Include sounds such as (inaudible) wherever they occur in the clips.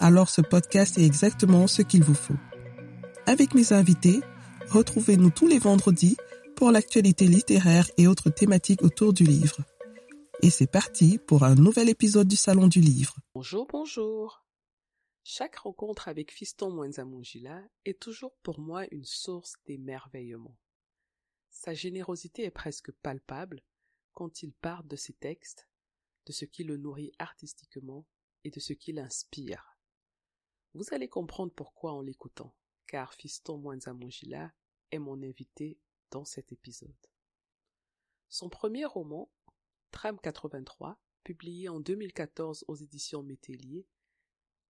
alors ce podcast est exactement ce qu'il vous faut. Avec mes invités, Retrouvez-nous tous les vendredis pour l'actualité littéraire et autres thématiques autour du livre. Et c'est parti pour un nouvel épisode du Salon du Livre. Bonjour, bonjour. Chaque rencontre avec Fiston Mwanzamungila est toujours pour moi une source d'émerveillement. Sa générosité est presque palpable quand il parle de ses textes, de ce qui le nourrit artistiquement et de ce qui l'inspire. Vous allez comprendre pourquoi en l'écoutant, car Fiston Mwanzamungila est mon invité dans cet épisode. Son premier roman, Tram 83, publié en 2014 aux éditions Métellier,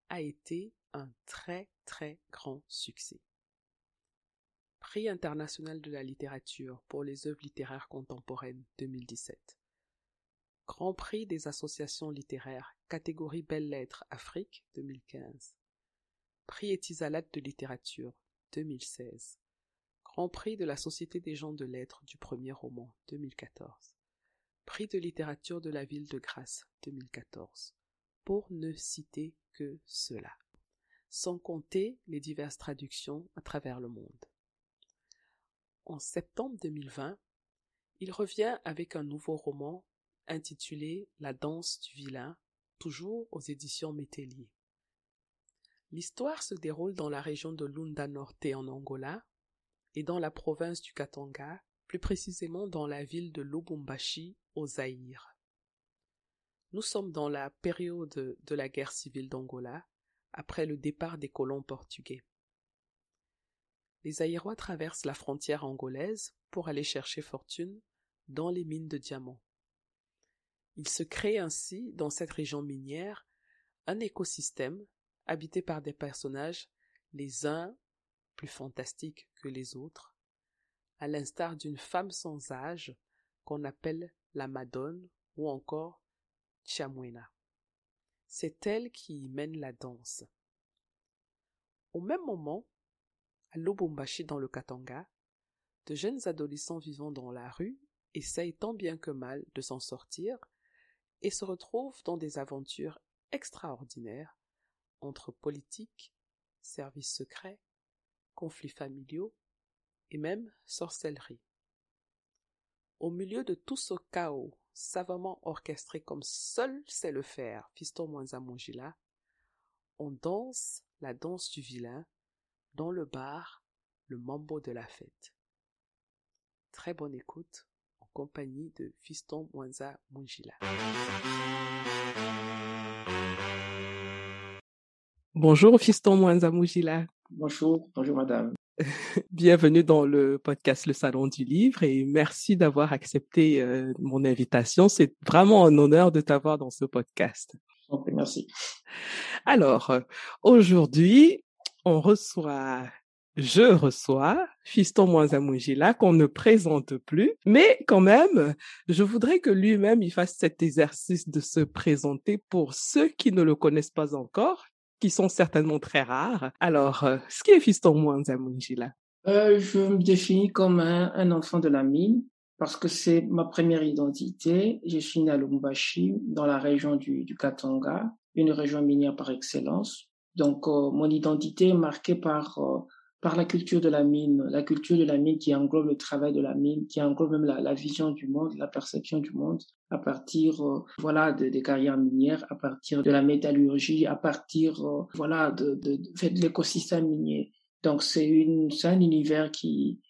a été un très très grand succès. Prix international de la littérature pour les œuvres littéraires contemporaines 2017. Grand prix des associations littéraires, catégorie Belles Lettres Afrique 2015. Prix Etisalat de littérature 2016. Grand Prix de la Société des gens de lettres du premier roman 2014. Prix de littérature de la ville de Grasse 2014. Pour ne citer que cela. Sans compter les diverses traductions à travers le monde. En septembre 2020, il revient avec un nouveau roman intitulé La danse du vilain, toujours aux éditions Métellier. L'histoire se déroule dans la région de Lunda Norte en Angola, et dans la province du Katanga, plus précisément dans la ville de Lubumbashi au Zaïre. Nous sommes dans la période de la guerre civile d'Angola, après le départ des colons portugais. Les Zaïrois traversent la frontière angolaise pour aller chercher fortune dans les mines de diamants. Il se crée ainsi, dans cette région minière, un écosystème habité par des personnages les uns plus fantastique que les autres, à l'instar d'une femme sans âge qu'on appelle la Madone ou encore Chamwena. C'est elle qui mène la danse. Au même moment, à Lubumbashi dans le Katanga, de jeunes adolescents vivant dans la rue essayent tant bien que mal de s'en sortir et se retrouvent dans des aventures extraordinaires entre politique, services secrets, conflits familiaux et même sorcellerie. Au milieu de tout ce chaos savamment orchestré comme seul sait le faire Fiston Mwanza on danse la danse du vilain dans le bar, le mambo de la fête. Très bonne écoute en compagnie de Fiston Mwanza Mungila. Bonjour Fiston Mwanza Mungila. Bonjour, bonjour madame. (laughs) Bienvenue dans le podcast Le Salon du Livre et merci d'avoir accepté euh, mon invitation. C'est vraiment un honneur de t'avoir dans ce podcast. merci. Alors, euh, aujourd'hui, on reçoit, je reçois Fiston Mwanzamujila qu'on ne présente plus, mais quand même, je voudrais que lui-même il fasse cet exercice de se présenter pour ceux qui ne le connaissent pas encore qui sont certainement très rares. Alors, euh, ce qui est Fiston Mwanza Munjila euh, Je me définis comme un, enfant de la mine parce que c'est ma première identité. Je suis né à Lumbashi, dans la région du, du Katanga, une région minière par excellence. Donc, euh, mon identité est marquée par euh, par la culture de la mine, la culture de la mine qui englobe le travail de la mine, qui englobe même la, vision du monde, la perception du monde à partir euh, voilà de, des carrières minières, à partir de la métallurgie, à partir euh, voilà de, de, de, l'écosystème minier. Donc c'est une c'est un univers qui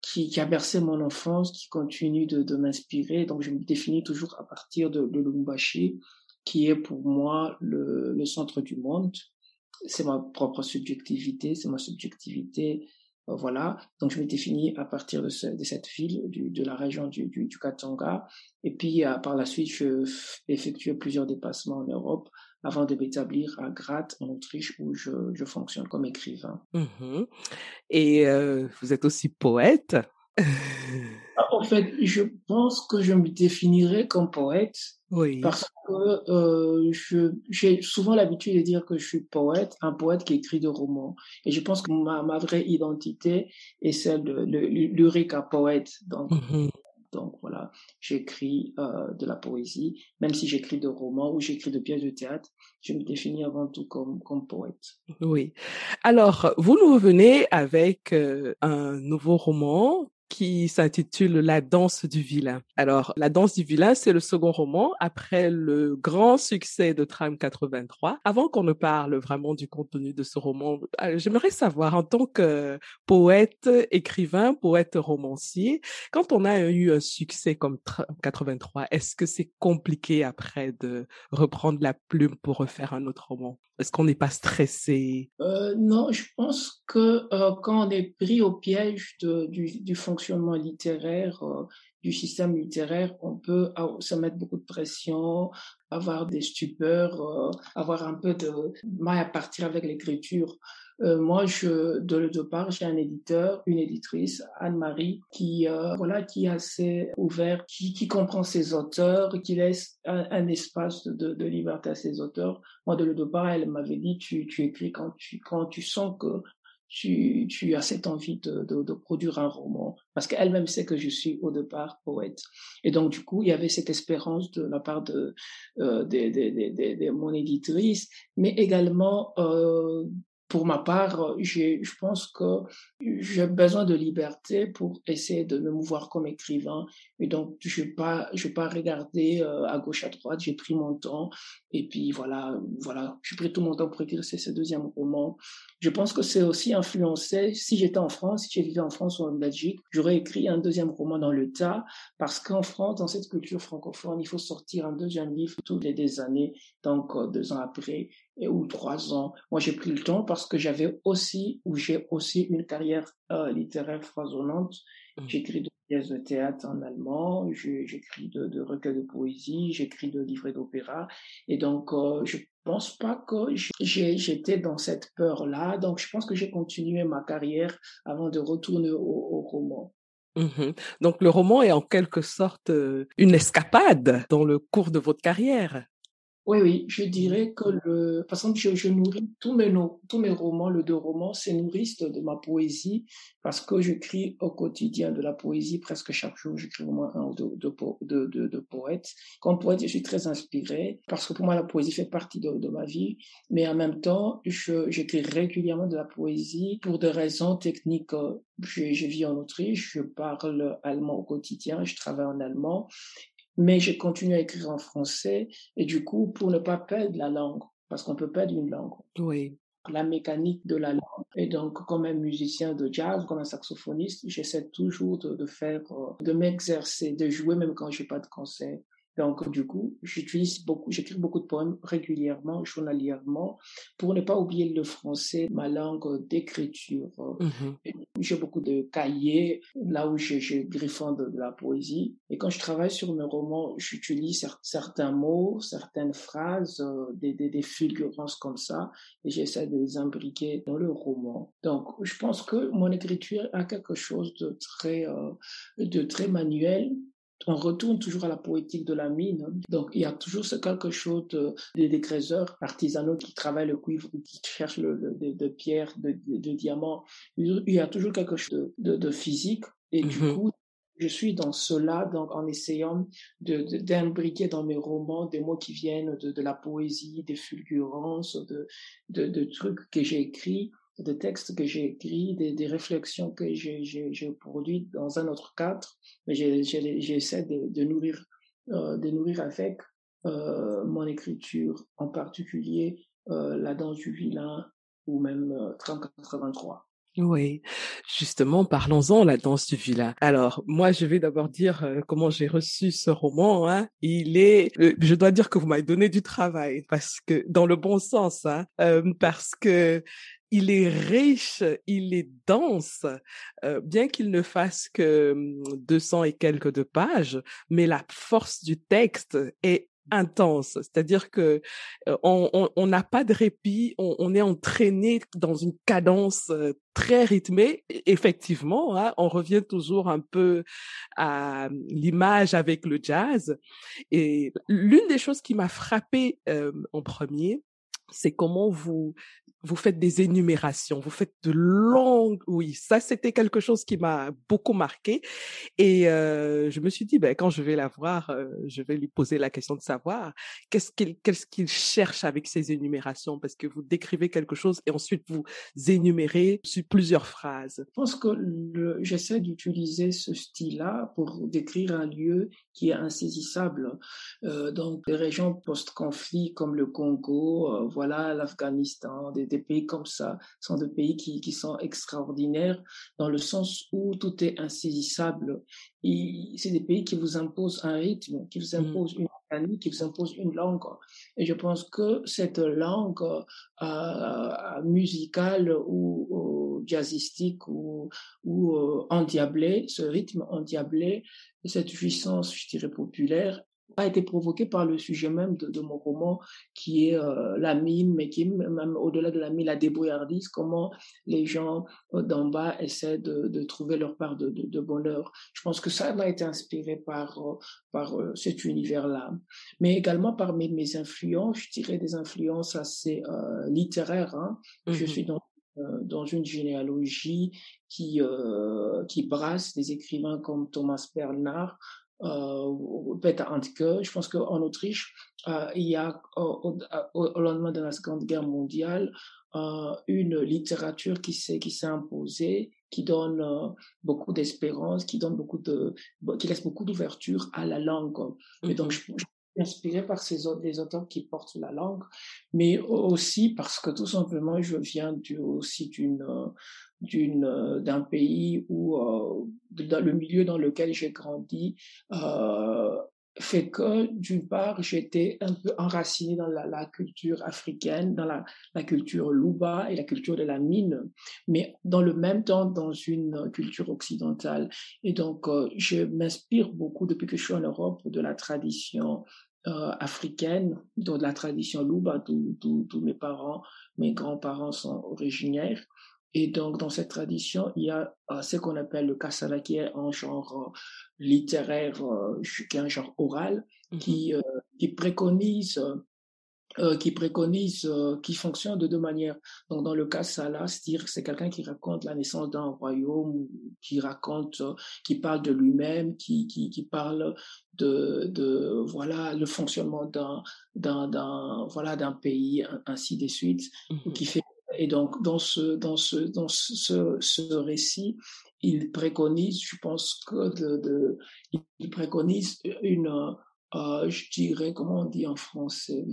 qui, qui a bercé mon enfance, qui continue de, m'inspirer. Donc je me définis toujours à partir de, de Lumbashi, qui est pour moi le, le centre du monde c'est ma propre subjectivité, c'est ma subjectivité, euh, voilà. Donc je me définis à partir de, cette ville, de la région du, Katanga. Et puis euh, par la suite, je effectué plusieurs dépassements en Europe, avant de m'établir à Graz, en Autriche, où je, fonctionne comme écrivain. Mmh Et euh, vous êtes aussi poète En fait, je pense que je me définirais comme poète. Oui. Parce que euh, j'ai souvent l'habitude de dire que je suis poète, un poète qui écrit des romans. Et je pense que ma, ma vraie identité est celle de l'Eureka poète. Donc, mmh donc voilà, j'écris euh, de la poésie, même si j'écris de romans ou j'écris de pièces de théâtre, je me définis avant tout comme, comme poète. Oui. Alors, vous nous revenez avec euh, un nouveau roman qui s'intitule La danse du vilain. Alors, La danse du vilain, c'est le second roman après le grand succès de Trame 83. Avant qu'on ne parle vraiment du contenu de ce roman, euh, j'aimerais savoir, en tant que poète, écrivain, poète romancier, quand on a eu un succès comme Trame 83, est-ce que c'est compliqué après de reprendre la plume pour refaire un autre roman? Est-ce qu'on n'est pas stressé? Euh, Non, je pense que euh, quand on est pris au piège du, fonctionnement littéraire, euh, du système littéraire, on peut se mettre beaucoup de pression, avoir des stupeurs, euh, avoir un peu de mal à partir avec l'écriture. Euh, moi, je, de le départ, j'ai un éditeur, une éditrice, Anne-Marie, qui, voilà, qui est assez ouvert, qui, comprend ses auteurs, qui laisse un, espace de, de, liberté à ses auteurs. Moi, de le départ, elle m'avait dit, tu, tu écris quand tu, quand tu sens que tu, tu as cette envie de, de, de produire un roman, parce qu'elle-même sait que je suis au départ poète. Et donc, du coup, il y avait cette espérance de la part de, euh, de, de, mon éditrice, mais également euh, pour ma part, je pense que j'ai besoin de liberté pour essayer de me mouvoir comme écrivain. Et donc, je vais pas, je vais pas regarder euh, à gauche, à droite. J'ai pris mon temps. Et puis, voilà, voilà. J'ai pris tout mon temps pour écrire ce deuxième roman. Je pense que c'est aussi influencé. Si j'étais en France, si j'étais en France ou en Belgique, j'aurais écrit un deuxième roman dans le tas. Parce qu'en France, dans cette culture francophone, il faut sortir un deuxième livre toutes les deux années. Donc, euh, deux ans après, ou trois ans. Moi, j'ai pris le temps parce que j'avais aussi, ou j'ai aussi une carrière euh, littéraire foisonnante. Mmh. J'écris de pièces de théâtre en allemand, j'écris de, de recueils de poésie, j'écris de livrets d'opéra. Et donc, euh, je pense pas que j'étais dans cette peur-là. Donc, je pense que j'ai continué ma carrière avant de retourner au, au roman. Mmh donc le roman est en quelque sorte euh, une escapade dans le cours de votre carrière. Oui, oui, je dirais que le, par exemple, je, nourris tous mes, tous mes romans, le deux romans, se nourrissent de ma poésie parce que j'écris au quotidien de la poésie presque chaque jour. J'écris au moins un ou deux de, de, de, de, poètes. Comme poète, je suis très inspiré parce que pour moi, la poésie fait partie de, ma vie. Mais en même temps, j'écris régulièrement de la poésie pour des raisons techniques. Je vis en Autriche, je parle allemand au quotidien, je travaille en allemand mais j'ai continué à écrire en français et du coup, pour ne pas perdre la langue, parce qu'on peut perdre une langue. Oui. La mécanique de la langue. Et donc, comme un musicien de jazz, comme un saxophoniste, j'essaie toujours de, de faire, euh, de m'exercer, de jouer même quand j'ai pas de concert. Donc, du coup, j'utilise beaucoup, j'écris beaucoup de poèmes régulièrement, journalièrement, pour ne pas oublier le français, ma langue d'écriture. Mmh j'ai beaucoup de cahiers, là où je, je griffonne de, la poésie. Et quand je travaille sur mes romans, j'utilise certains mots, certaines phrases, euh, des, des, des fulgurances comme ça, et j'essaie de les imbriquer dans le roman. Donc, je pense que mon écriture a quelque chose de très, euh, de très manuel, on retourne toujours à la poétique de la mine. Donc, il y a toujours ce quelque chose de, des dégraisseurs artisanaux qui travaillent le cuivre, qui cherchent le, de, pierre, de, de, diamants. Il y a toujours quelque chose de, de physique. Et du mm-hmm. coup, je suis dans cela, donc en essayant de, d'imbriquer dans mes romans des mots qui viennent de, de la poésie, des fulgurances, de, de, de trucs que j'ai écrits des textes que j'ai écrits, des, réflexions que j'ai produites dans un autre cadre, mais j'essaie de, de, nourrir, euh, de nourrir avec euh, mon écriture, en particulier euh, La danse du vilain ou même euh, 3083. Oui, justement, parlons-en, la danse du vilain. Alors, moi, je vais d'abord dire comment j'ai reçu ce roman. Hein. Il est, je dois dire que vous m'avez donné du travail, parce que dans le bon sens, hein, parce que il est riche, il est dense, euh, bien qu'il ne fasse que 200 hum, et quelques de pages, mais la force du texte est intense, c'est-à-dire que on n'a pas de répit, on, est entraîné dans une cadence très rythmée. Effectivement, hein, on revient toujours un peu à l'image avec le jazz. Et l'une des choses qui m'a frappé en premier, c'est comment vous vous faites des énumérations, vous faites de longues, oui, ça c'était quelque chose qui m'a beaucoup marqué et euh, je me suis dit ben quand je vais la voir, euh, je vais lui poser la question de savoir qu'est-ce qu'il qu'est-ce qu'il cherche avec ces énumérations parce que vous décrivez quelque chose et ensuite vous énumérez plusieurs phrases. Je pense que j'essaie d'utiliser ce style-là pour décrire un lieu qui est insaisissable. Euh, donc des régions post-conflit comme le Congo, euh, voilà l'Afghanistan, des des pays comme ça sont des pays qui, qui sont extraordinaires dans le sens où tout est insaisissable. C'est des pays qui vous imposent un rythme, qui vous mmh. imposent une famille, qui vous imposent une langue. Et je pense que cette langue euh, musicale ou, ou, jazzistique ou, ou euh, endiablée, ce rythme endiablé, cette puissance, je dirais, populaire, a été provoqué par le sujet même de, de mon roman, qui est euh, la mine, mais qui est même au-delà de la mine, la débrouillardise, comment les gens euh, d'en bas essaient de, de, trouver leur part de, de, bonheur. Je pense que ça m'a été inspiré par, euh, par cet univers-là, mais également par mes, mes, influences, je dirais des influences assez littéraires. Hein. Je mmh suis dans dans une généalogie qui euh, qui brasse des écrivains comme Thomas Bernard, euh, Peter Handke. Je pense qu'en Autriche, euh, il y a au, au, lendemain de la Seconde Guerre mondiale euh, une littérature qui s'est qui s'est imposée, qui donne euh, beaucoup d'espérance, qui donne beaucoup de, qui laisse beaucoup d'ouverture à la langue. Et donc, je, je inspiré par ces les auteurs qui portent la langue, mais aussi parce que tout simplement je viens du, aussi d'une d'une d'un pays où euh, dans le milieu dans lequel j'ai grandi euh, fait que d'une part j'étais un peu enraciné dans la, la, culture africaine, dans la, la culture louba et la culture de la mine, mais dans le même temps dans une culture occidentale. Et donc euh, je m'inspire beaucoup depuis que je suis en Europe de la tradition euh, africaine, de la tradition louba, tous mes parents, mes grands-parents sont originaires. Et donc, dans cette tradition, il y a euh, ce qu'on appelle le kasala, qui est un genre euh, littéraire, euh, qui est un genre oral, mmh qui, qui préconise euh, qui préconise, euh, qui fonctionne de deux manières. Donc, dans le cas Salah, c'est-à-dire c'est quelqu'un qui raconte la naissance d'un royaume, qui raconte, qui parle de lui-même, qui, qui, qui parle de, de, voilà, le fonctionnement d'un, d'un, voilà, d'un pays, ainsi de suite, mmh qui fait et donc, dans ce, dans ce, dans ce, ce récit, il préconise, je pense que de, de il préconise une, euh, je dirais, comment on dit en français,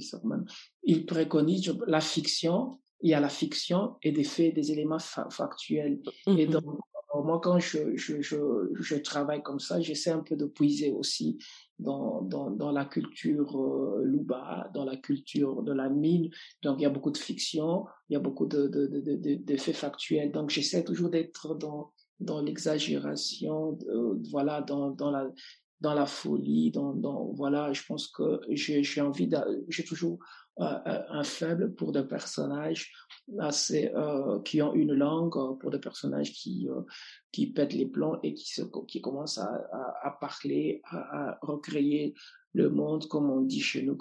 il préconise la fiction, il y a la fiction et des faits, des éléments factuels. Et mm-hmm. donc, moi, quand je, je, je, je travaille comme ça, j'essaie un peu de puiser aussi dans, dans, dans la culture euh, louba, dans la culture de la mine. Donc, il y a beaucoup de fiction, il y a beaucoup de, de, de, de, de faits factuels. Donc, j'essaie toujours d'être dans, dans l'exagération, voilà, dans, dans la, dans la folie, dans, dans voilà, je pense que j'ai envie, j'ai toujours euh, euh, un faible pour des personnages assez euh, qui ont une langue, euh, pour des personnages qui euh, qui pètent les plombs et qui se qui commencent à, à, à parler, à, à, recréer le monde comme on dit chez nous,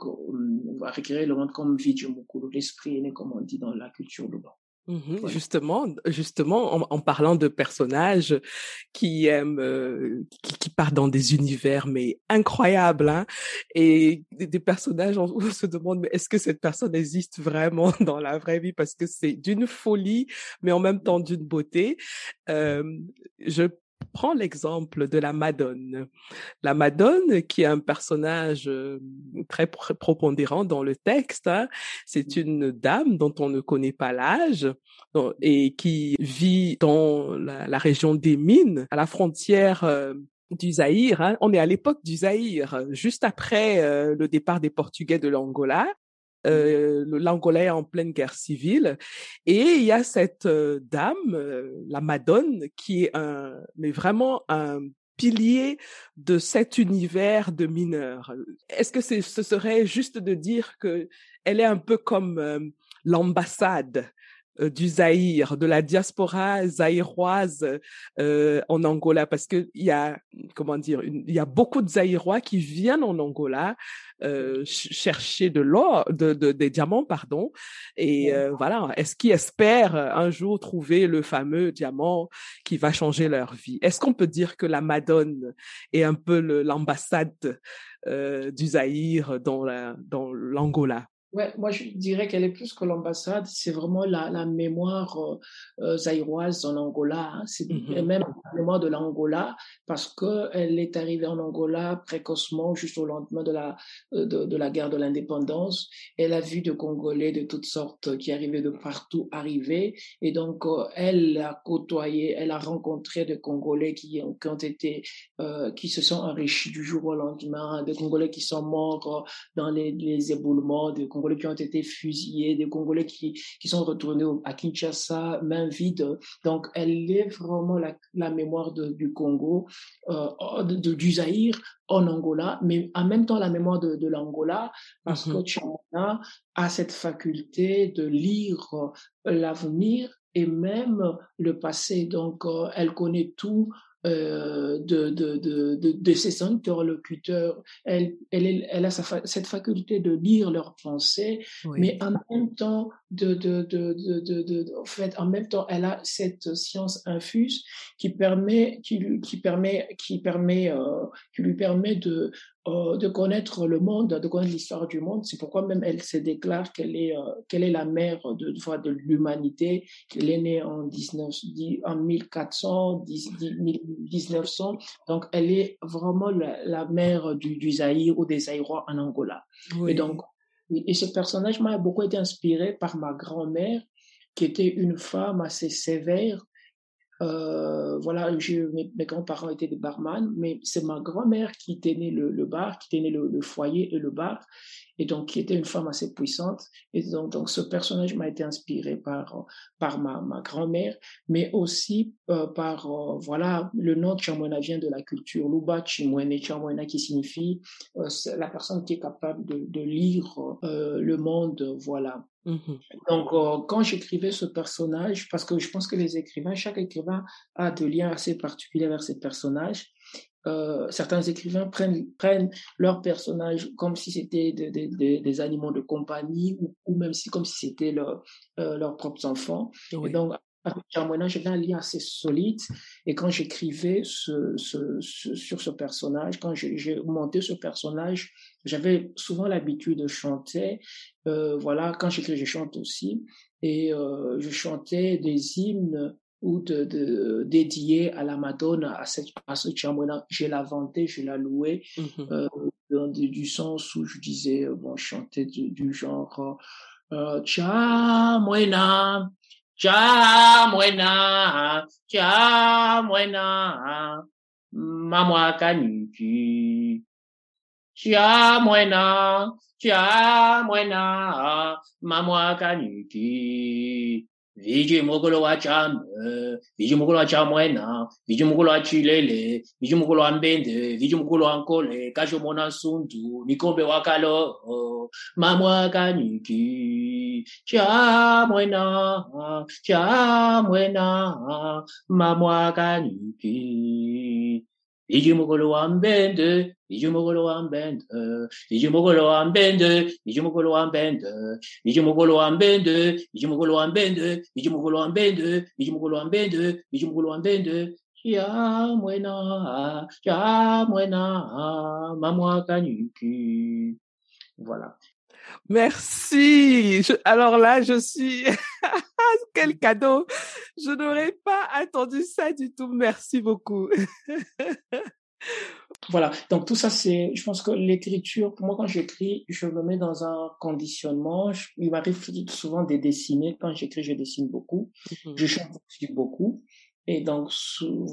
va recréer le monde comme vit l'esprit est né comme on dit dans la culture du Mmh justement, justement, en, en, parlant de personnages qui aiment, euh, qui, qui, partent dans des univers mais incroyables, hein, et des, des personnages, on, (laughs) on, se demande mais est-ce que cette personne existe vraiment (laughs) dans la vraie vie? Parce que c'est d'une folie, mais en même temps d'une beauté. Euh, je prends l'exemple de la Madone. La Madone, qui est un personnage euh, très propondérant dans le texte, hein, c'est mmh. une dame dont on ne connaît pas l'âge et qui vit dans la, région des mines, à la frontière euh, du Zaïre. Hein. On est à l'époque du Zaïre, juste après euh, le départ des Portugais de l'Angola. Mmh. Euh, l'Angola est en pleine guerre civile et il y a cette euh, dame, euh, la Madone, qui est un, mais vraiment un piliers de cet univers de mineurs. Est-ce que ce serait juste de dire que elle est un peu comme euh, l'ambassade? Du Zaïre, de la diaspora zaïroise euh, en Angola, parce que il y a comment dire, il y a beaucoup de Zaïrois qui viennent en Angola euh, chercher de l'or, de, de, des diamants, pardon, et euh, voilà, est-ce qu'ils espèrent un jour trouver le fameux diamant qui va changer leur vie? Est-ce qu'on peut dire que la Madone est un peu l'ambassade euh, du Zaïre dans la dans l'Angola? Ouais, moi je dirais qu'elle est plus que l'ambassade, c'est vraiment la, la mémoire euh, euh zaïroise en Angola, hein. c'est mm-hmm. même la mémoire de l'Angola parce que elle est arrivée en Angola précocement, juste au lendemain de la euh, de, de la guerre de l'indépendance. Elle a vu de Congolais de toutes sortes qui arrivaient de partout arriver et donc euh, elle a côtoyé, elle a rencontré des Congolais qui ont, qui ont été qui se sont enrichis du jour au lendemain, des Congolais qui sont morts dans les, les éboulements, Congolais qui ont été fusillés, des Congolais qui, qui sont retournés à Kinshasa, main vide. Donc, elle est vraiment la, la mémoire de, du Congo, euh, de, du Zaïre en Angola, mais en même temps la mémoire de, de l'Angola, parce mm -hmm. que Chamana a cette faculté de lire l'avenir et même le passé. Donc, euh, elle connaît tout euh, de, de, de, de, de ses interlocuteurs. Elle, elle, elle a sa, cette faculté de lire leurs pensées, oui. mais en même temps, de, de, de, de, de, en fait, en même temps, elle a cette science infuse qui permet, qui, qui permet, qui permet, euh, qui lui permet de, euh, de connaître le monde, de connaître l'histoire du monde. C'est pourquoi même elle se déclare qu'elle est, euh, qu'elle est la mère de, de, de l'humanité, qu'elle est née en 19, en 1400, 1900. Donc, elle est vraiment la, la mère du, du Zaïre ou des Zaïrois en Angola. Oui. Et donc, et ce personnage m'a beaucoup été inspiré par ma grand-mère, qui était une femme assez sévère. Euh, voilà, je, mes, grands-parents étaient des barman, mais c'est ma grand-mère qui tenait le, le, bar, qui tenait le, le, foyer et le bar, et donc qui était une femme assez puissante. Et donc, donc ce personnage m'a été inspiré par par ma, ma grand-mère, mais aussi euh, par euh, voilà le nom Chamwena vient de la culture Luba Chimwene Chamwena qui signifie euh, la personne qui est capable de, de lire le monde, voilà. Mmh. Donc, euh, quand j'écrivais ce personnage, parce que je pense que les écrivains, chaque écrivain a des liens assez particuliers vers ces personnages, euh, certains écrivains prennent, prennent leurs personnages comme si c'était de, de, de, des animaux de compagnie ou, ou même si comme si c'était leur, euh, leurs propres enfants. Oui. Et donc, avec Charmoina, j'avais un lien assez solide. Et quand j'écrivais ce, ce, ce, sur ce personnage, quand j'ai monté ce personnage, j'avais souvent l'habitude de chanter. Euh, voilà, quand j'écris, je chante aussi. Et euh, je chantais des hymnes ou de, de dédiés à la Madonna, à cette à ce Chamona. Je l'ai vanté, je l'ai loué, mm -hmm. euh, dans, du sens où je disais, bon, je chantais du, du genre euh, Chamona, Chamwena, chamwena, Jamwena, Jamwena, Chamwena, chamwena, Jamwena, Mamwakanyuki vijimukulu wachamba eh, vijimukulu wachamwena vijimukulu wachilele vijimukulu wambende vijimukulu wankole kashomona sundu mikombe wakalo eh, mamwakanyiki chamwena chamwena mamwakanyiki Voilà. Merci. Alors là, je suis. (laughs) Quel cadeau. Je n'aurais pas attendu ça du tout. Merci beaucoup. (laughs) voilà. Donc tout ça, c'est. Je pense que l'écriture, pour moi, quand j'écris, je me mets dans un conditionnement. Je, il m'arrive souvent de dessiner. Quand j'écris, je dessine beaucoup. Mm -hmm. Je chante aussi beaucoup. Et donc,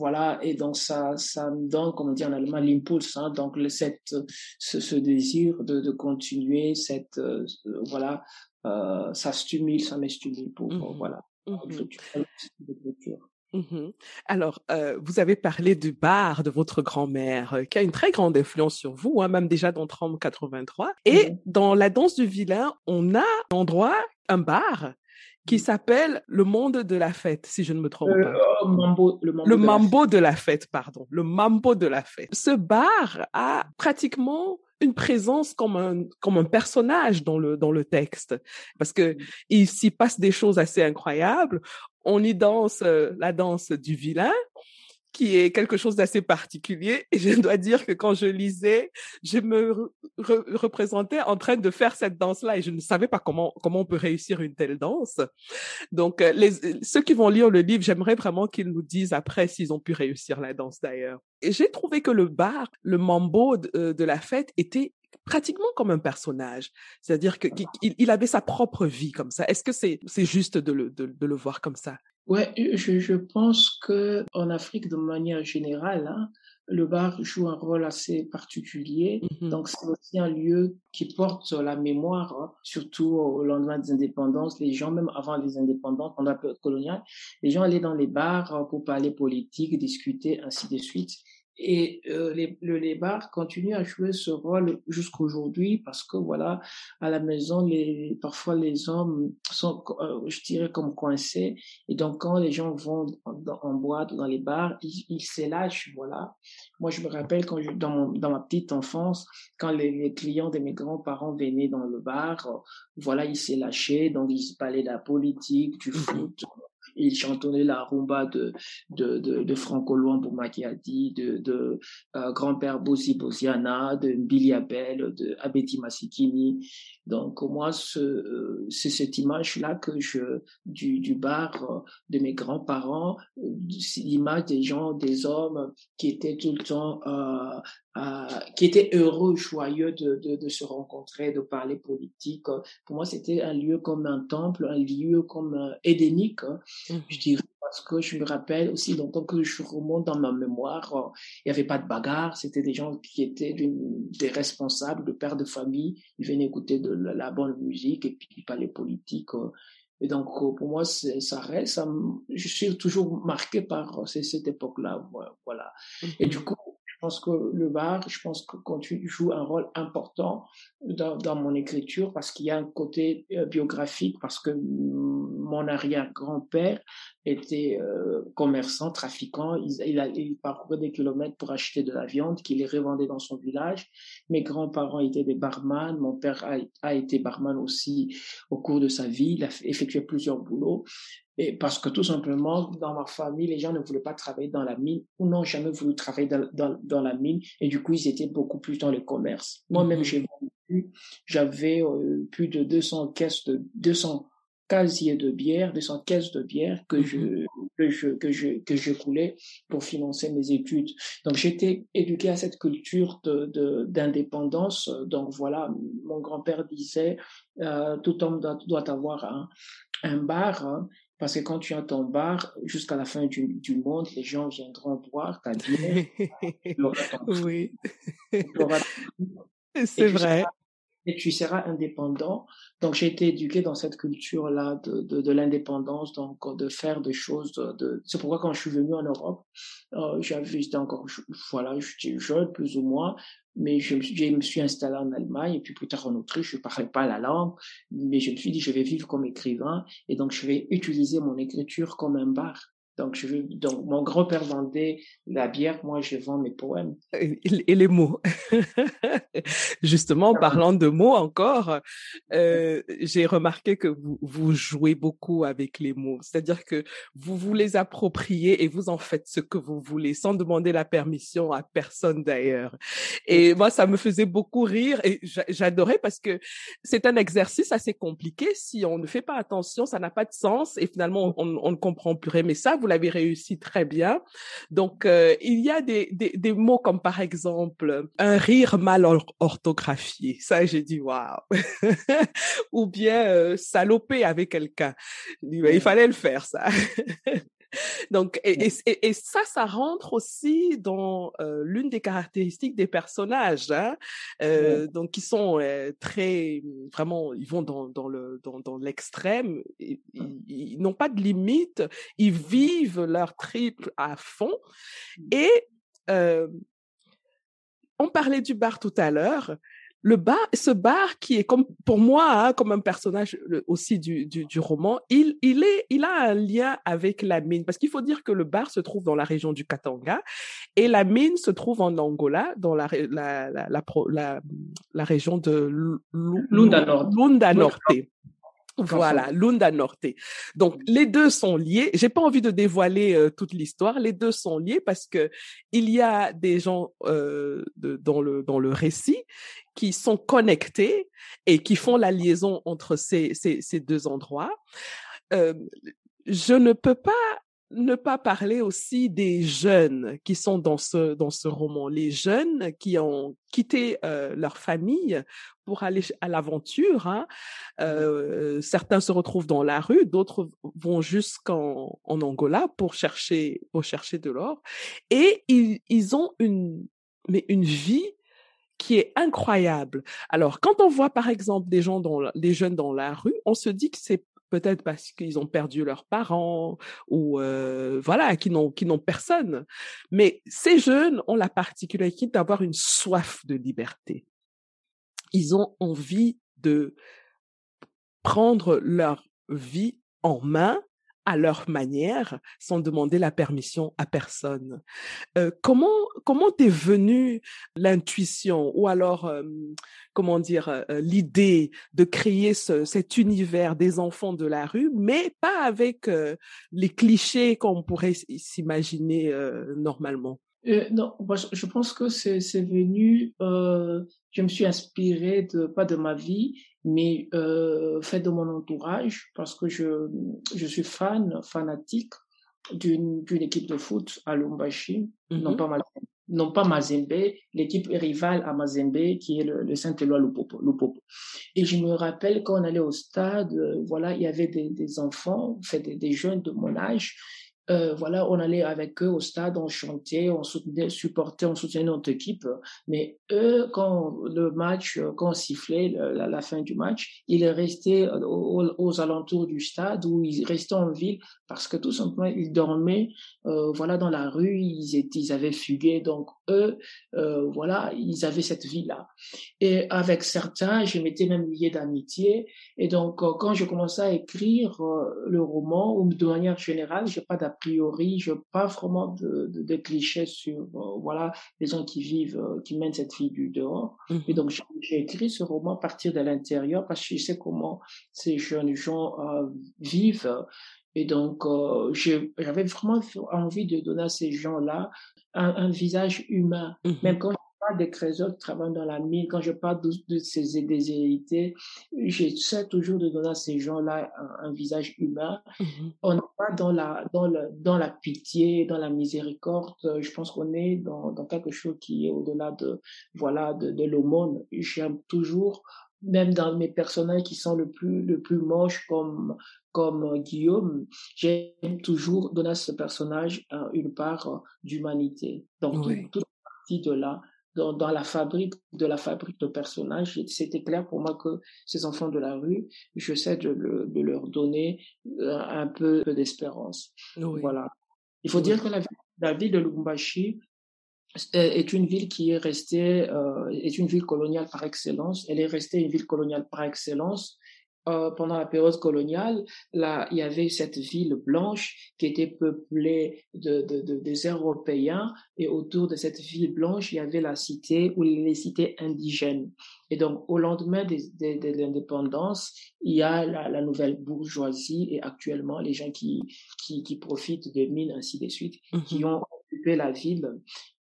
voilà, et donc ça, ça me donne, comme on dit en allemand, l'impulse, hein, donc le, cette, ce, ce désir de, de continuer, cette, euh, voilà, euh, ça stimule, ça me stimule pour, mm -hmm. voilà. Mmh Alors, euh, vous avez parlé du bar de votre grand-mère, euh, qui a une très grande influence sur vous, hein, même déjà dans Trump 83. Et mmh dans la danse du vilain, on a un endroit, un bar, qui mmh. s'appelle le monde de la fête, si je ne me trompe pas. Oh, mambo, le mambo, le de, mambo la de la fête, pardon. Le mambo de la fête. Ce bar a pratiquement une présence comme un comme un personnage dans le dans le texte parce que mmh. il s'y passe des choses assez incroyables. On y danse euh, la danse du vilain qui est quelque chose d'assez particulier. Et je dois dire que quand je lisais, je me représentais en train de faire cette danse-là et je ne savais pas comment comment on peut réussir une telle danse. Donc, euh, les, ceux qui vont lire le livre, j'aimerais vraiment qu'ils nous disent après s'ils ont pu réussir la danse d'ailleurs. Et j'ai trouvé que le bar, le mambo de, euh, la fête était pratiquement comme un personnage. C'est-à-dire qu'il il avait sa propre vie comme ça. Est-ce que c'est c'est juste de le, de le voir comme ça? Ouais, je, je pense que en Afrique, de manière générale, hein, le bar joue un rôle assez particulier. Mmh Donc, c'est aussi un lieu qui porte la mémoire, hein, surtout au lendemain des indépendances. Les gens, même avant les indépendances, pendant la période coloniale, les gens allaient dans les bars pour parler politique, discuter, ainsi de suite. Et euh, les, le, les bars continuent à jouer ce rôle jusqu'aujourd'hui parce que voilà, à la maison, les, parfois les hommes sont, euh, je dirais, comme coincés. Et donc, quand les gens vont en, en boîte ou dans les bars, ils, ils s'élâchent, voilà. Moi, je me rappelle quand je, dans, mon, dans ma petite enfance, quand les, les clients de mes grands-parents venaient dans le bar, euh, voilà, ils s'élâchaient, donc ils parlaient de la politique, du mmh foot, il chantonnait la rumba de, de, de, Franco Luambo Macchiati, de, de euh, grand-père Bossi Bosiana, de Billy Abel, de Abeti Masikini. Donc moi, ce, c'est cette image-là que je du, bar euh, de mes grands-parents, l'image des gens, des hommes qui étaient tout le temps euh, euh, qui étaient heureux, joyeux de, de, de, se rencontrer, de parler politique. Pour moi, c'était un lieu comme un temple, un lieu comme euh, édénique, hein, mmh. je dirais, parce que je me rappelle aussi, longtemps que je remonte dans ma mémoire, euh, il n'y avait pas de bagarre, c'était des gens qui étaient des responsables, de pères de famille, ils venaient écouter de la, bonne musique et puis parler politique. Et donc, pour moi, ça reste, ça, je suis toujours marqué par cette époque-là, voilà. Et du mmh. coup, je pense que le bar, je pense que tu joue un rôle important dans, mon écriture parce qu'il y a un côté euh, biographique, parce que mon arrière-grand-père était euh, commerçant, trafiquant. Il, il, a, il parcourait des kilomètres pour acheter de la viande qu'il revendait dans son village. Mes grands-parents étaient des barman. Mon père a, a, été barman aussi au cours de sa vie. Il a effectué plusieurs boulots. Et parce que tout simplement, dans ma famille, les gens ne voulaient pas travailler dans la mine ou n'ont jamais voulu travailler dans, dans, dans, la mine. Et du coup, ils étaient beaucoup plus dans le commerce. Moi-même, j'ai vendu, j'avais euh, plus de 200 caisses de 200 casiers de bière, 200 caisses de bière que je, mmh que je, que je, que je coulais pour financer mes études. Donc, j'étais éduqué à cette culture de, d'indépendance. Donc, voilà, mon grand-père disait, euh, tout homme doit, doit avoir un, un bar. Hein, parce que quand tu as ton bar, jusqu'à la fin du, du monde, les gens viendront boire ta bière. (laughs) oui. C'est vrai. Et tu seras indépendant. Donc j'ai été éduqué dans cette culture-là de, de, de l'indépendance, donc de faire des choses. De, c'est pourquoi quand je suis venu en Europe, euh, j'étais encore, voilà, j'étais jeune plus ou moins, mais je, je, me suis installé en Allemagne et puis plus tard en Autriche, je parlais pas la langue, mais je me suis dit je vais vivre comme écrivain et donc je vais utiliser mon écriture comme un bar. Donc, je, donc mon grand-père vendait la bière, moi je vends mes poèmes. Et, les mots. (laughs) Justement, parlant de mots encore, euh, j'ai remarqué que vous, vous jouez beaucoup avec les mots. C'est-à-dire que vous vous les appropriez et vous en faites ce que vous voulez sans demander la permission à personne d'ailleurs. Et moi, ça me faisait beaucoup rire et j'adorais parce que c'est un exercice assez compliqué. Si on ne fait pas attention, ça n'a pas de sens et finalement, on, on ne comprend plus rien. Mais ça, vous l'avez réussi très bien. Donc, euh, il y a des, des, des, mots comme par exemple un rire mal orthographié. Ça, j'ai dit waouh. (laughs) Ou bien euh, saloper avec quelqu'un. Il fallait le faire, ça. (laughs) Donc, et, et, et, ça, ça rentre aussi dans euh, l'une des caractéristiques des personnages, hein, euh, donc qui sont euh, très, vraiment, ils vont dans, dans le dans, dans l'extrême, ils, ils n'ont pas de limite, ils vivent leur triple à fond, et euh, on parlait du bar tout à l'heure le bar, ce bar qui est comme pour moi hein, comme un personnage aussi du, du, du, roman, il, il est, il a un lien avec la mine. Parce qu'il faut dire que le bar se trouve dans la région du Katanga et la mine se trouve en Angola dans la la la la, la, la région de Lunda Norte. Voilà, Lunda Norte. Donc les deux sont liés. J'ai pas envie de dévoiler euh, toute l'histoire. Les deux sont liés parce que il y a des gens euh, de, dans le dans le récit qui sont connectés et qui font la liaison entre ces ces, ces deux endroits. Euh, je ne peux pas ne pas parler aussi des jeunes qui sont dans ce dans ce roman, les jeunes qui ont quitté euh, leur famille pour aller à l'aventure. Hein. Euh, certains se retrouvent dans la rue, d'autres vont jusqu'en en Angola pour chercher pour chercher de l'or, et ils, ils ont une mais une vie qui est incroyable. Alors, quand on voit par exemple des gens dans des jeunes dans la rue, on se dit que c'est peut-être parce qu'ils ont perdu leurs parents ou euh, voilà, qui n'ont qui n'ont personne. Mais ces jeunes ont la particularité d'avoir une soif de liberté. Ils ont envie de prendre leur vie en main à leur manière, sans demander la permission à personne. Euh, comment comment t'es venue l'intuition ou alors euh, comment dire euh, l'idée de créer ce, cet univers des enfants de la rue, mais pas avec les clichés qu'on pourrait s'imaginer normalement? Non, je pense que c'est venu. je me suis inspirée de pas de ma vie, mais euh, fait de mon entourage parce que je, je suis fan, fanatique d'une équipe de foot à Lumbashi, non mhm. pas non pas Mazembe, l'équipe rivale à Mazembe qui est le, le Saint-Éloi Lupopo, Lupopo. Et je me rappelle quand on allait au stade, euh, voilà, il y avait des, des enfants, fait des, des jeunes de mon âge euh, voilà, on allait avec eux au stade, on chantait, on soutenait, supportait, on soutenait notre équipe. Mais eux, quand le match, quand on sifflait la, fin du match, ils restaient aux, aux, alentours du stade ou ils restaient en ville parce que tout simplement ils dormaient, euh, voilà, dans la rue, ils étaient, ils avaient fugué. Donc eux, euh, voilà, ils avaient cette vie-là. Et avec certains, je m'étais même lié d'amitié. Et donc quand je commençais à écrire le roman, ou de manière générale, j'ai pas priori, je pas vraiment de, de, de clichés sur euh, voilà les gens qui vivent, euh, qui mènent cette vie du dehors. Et mhm. donc j'ai écrit ce roman à partir de l'intérieur parce que je sais comment ces jeunes gens euh, vivent. Et donc j'avais vraiment envie de donner à ces gens-là un, un, visage humain, mhm. même quand des trésors qui travaillent dans la mine, quand je parle de, de ces déshérités, j'essaie toujours de donner à ces gens-là un, visage humain. Mm-hmm. On n'est pas dans la, dans, le, dans la pitié, dans la miséricorde. Je pense qu'on est dans, dans quelque chose qui est au-delà de, voilà, de, de l'aumône. J'aime toujours même dans mes personnages qui sont le plus le plus moches comme comme Guillaume, j'aime toujours donner à ce personnage une part d'humanité. Donc toute partie de là, dans, dans, la fabrique de la fabrique de personnages. C'était clair pour moi que ces enfants de la rue, j'essaie de, le, de leur donner euh, un peu, d'espérance. Voilà. Il faut dire que la, la ville de Lubumbashi est une ville qui est restée, euh, est une ville coloniale par excellence. Elle est restée une ville coloniale par excellence euh, pendant la période coloniale, là, il y avait cette ville blanche qui était peuplée de, de, de, des Européens et autour de cette ville blanche, il y avait la cité ou les cités indigènes. Et donc, au lendemain de, de, l'indépendance, il y a la, la, nouvelle bourgeoisie et actuellement les gens qui, qui, qui profitent des mines, ainsi de suite, qui mhm. ont occupé la ville.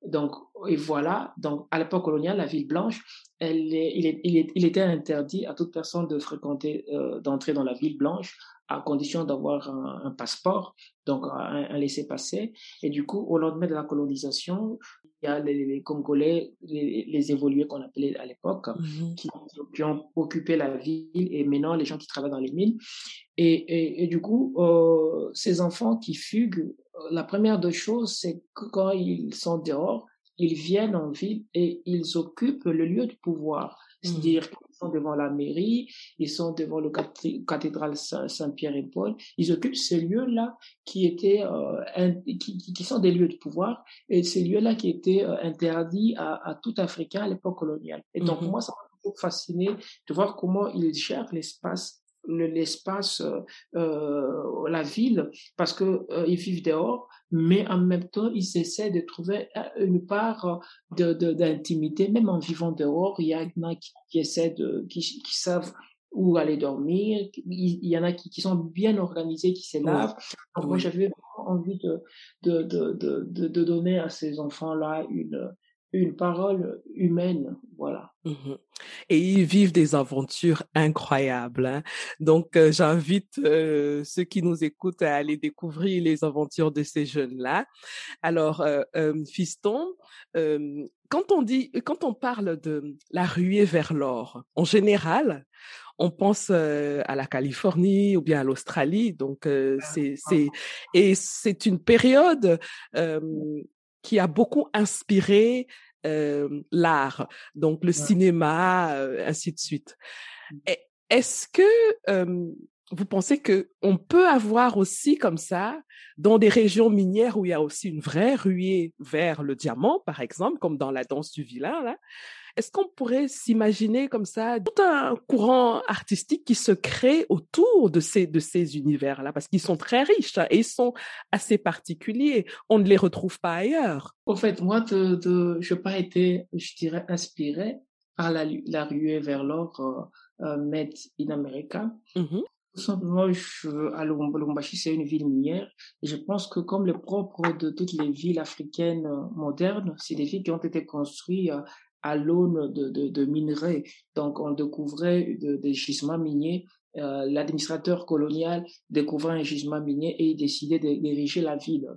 Donc, et voilà. Donc, à l'époque coloniale, la ville blanche, elle est, il, est, il, est, il était interdit à toute personne de fréquenter, euh, d'entrer dans la ville blanche à condition d'avoir un, un, passeport, donc un, un laissez-passer. Et du coup, au lendemain de la colonisation, il y a les, les Congolais, les, les évolués qu'on appelait à l'époque, mhm. qui, qui, ont occupé la ville et maintenant les gens qui travaillent dans les mines. Et, et, et du coup, euh, ces enfants qui fuguent, la première des choses, c'est que quand ils sont dehors, ils viennent en ville et ils occupent le lieu de pouvoir. Mmh. C'est-à-dire qu'ils sont devant la mairie, ils sont devant le cathédrale Saint-Pierre et Paul. Ils occupent ces lieux-là qui étaient, euh, qui, qui, sont des lieux de pouvoir et ces lieux-là qui étaient euh, interdits à, à, tout Africain à l'époque coloniale. Et donc, mmh moi, ça m'a toujours fasciné de voir comment ils gèrent l'espace l'espace, euh, euh, la ville, parce que euh, ils vivent dehors, mais en même temps, ils essaient de trouver une part de d'intimité, même en vivant dehors. Il y en a qui, qui essaient de, qui, qui savent où aller dormir. Il y en a qui, qui sont bien organisés, qui s'élavent. Moi, j'avais envie de de, de, de, de, donner à ces enfants-là une, une parole humaine, voilà. Mmh Et ils vivent des aventures incroyables. Hein. Donc, euh, j'invite euh, ceux qui nous écoutent à aller découvrir les aventures de ces jeunes-là. Alors, euh, Fiston, quand on dit, quand on parle de la ruée vers l'or, en général, on pense à la Californie ou bien à l'Australie. Donc, c'est, c'est, et c'est une période qui a beaucoup inspiré euh, l'art, donc le cinéma, euh, ainsi de suite. Mmh. Est-ce que vous pensez que on peut avoir aussi comme ça dans des régions minières où il y a aussi une vraie ruée vers le diamant, par exemple, comme dans la danse du vilain là, est-ce qu'on pourrait s'imaginer comme ça tout un courant artistique qui se crée autour de ces de ces univers-là? Parce qu'ils sont très riches hein, et ils sont assez particuliers. On ne les retrouve pas ailleurs. En fait, moi, de, de, je n'ai pas été, je dirais, inspiré par la, la ruée vers l'or euh, euh, Made in America. Mmh tout simplement, je, à Lubumbashi, c'est une ville minière. Et je pense que comme le propre de toutes les villes africaines euh, modernes, c'est des villes qui ont été construites à l'aune de, de, minerais. Donc, on découvrait des gisements miniers. Euh, L'administrateur colonial découvrait un gisement minier et il décidait de diriger la ville.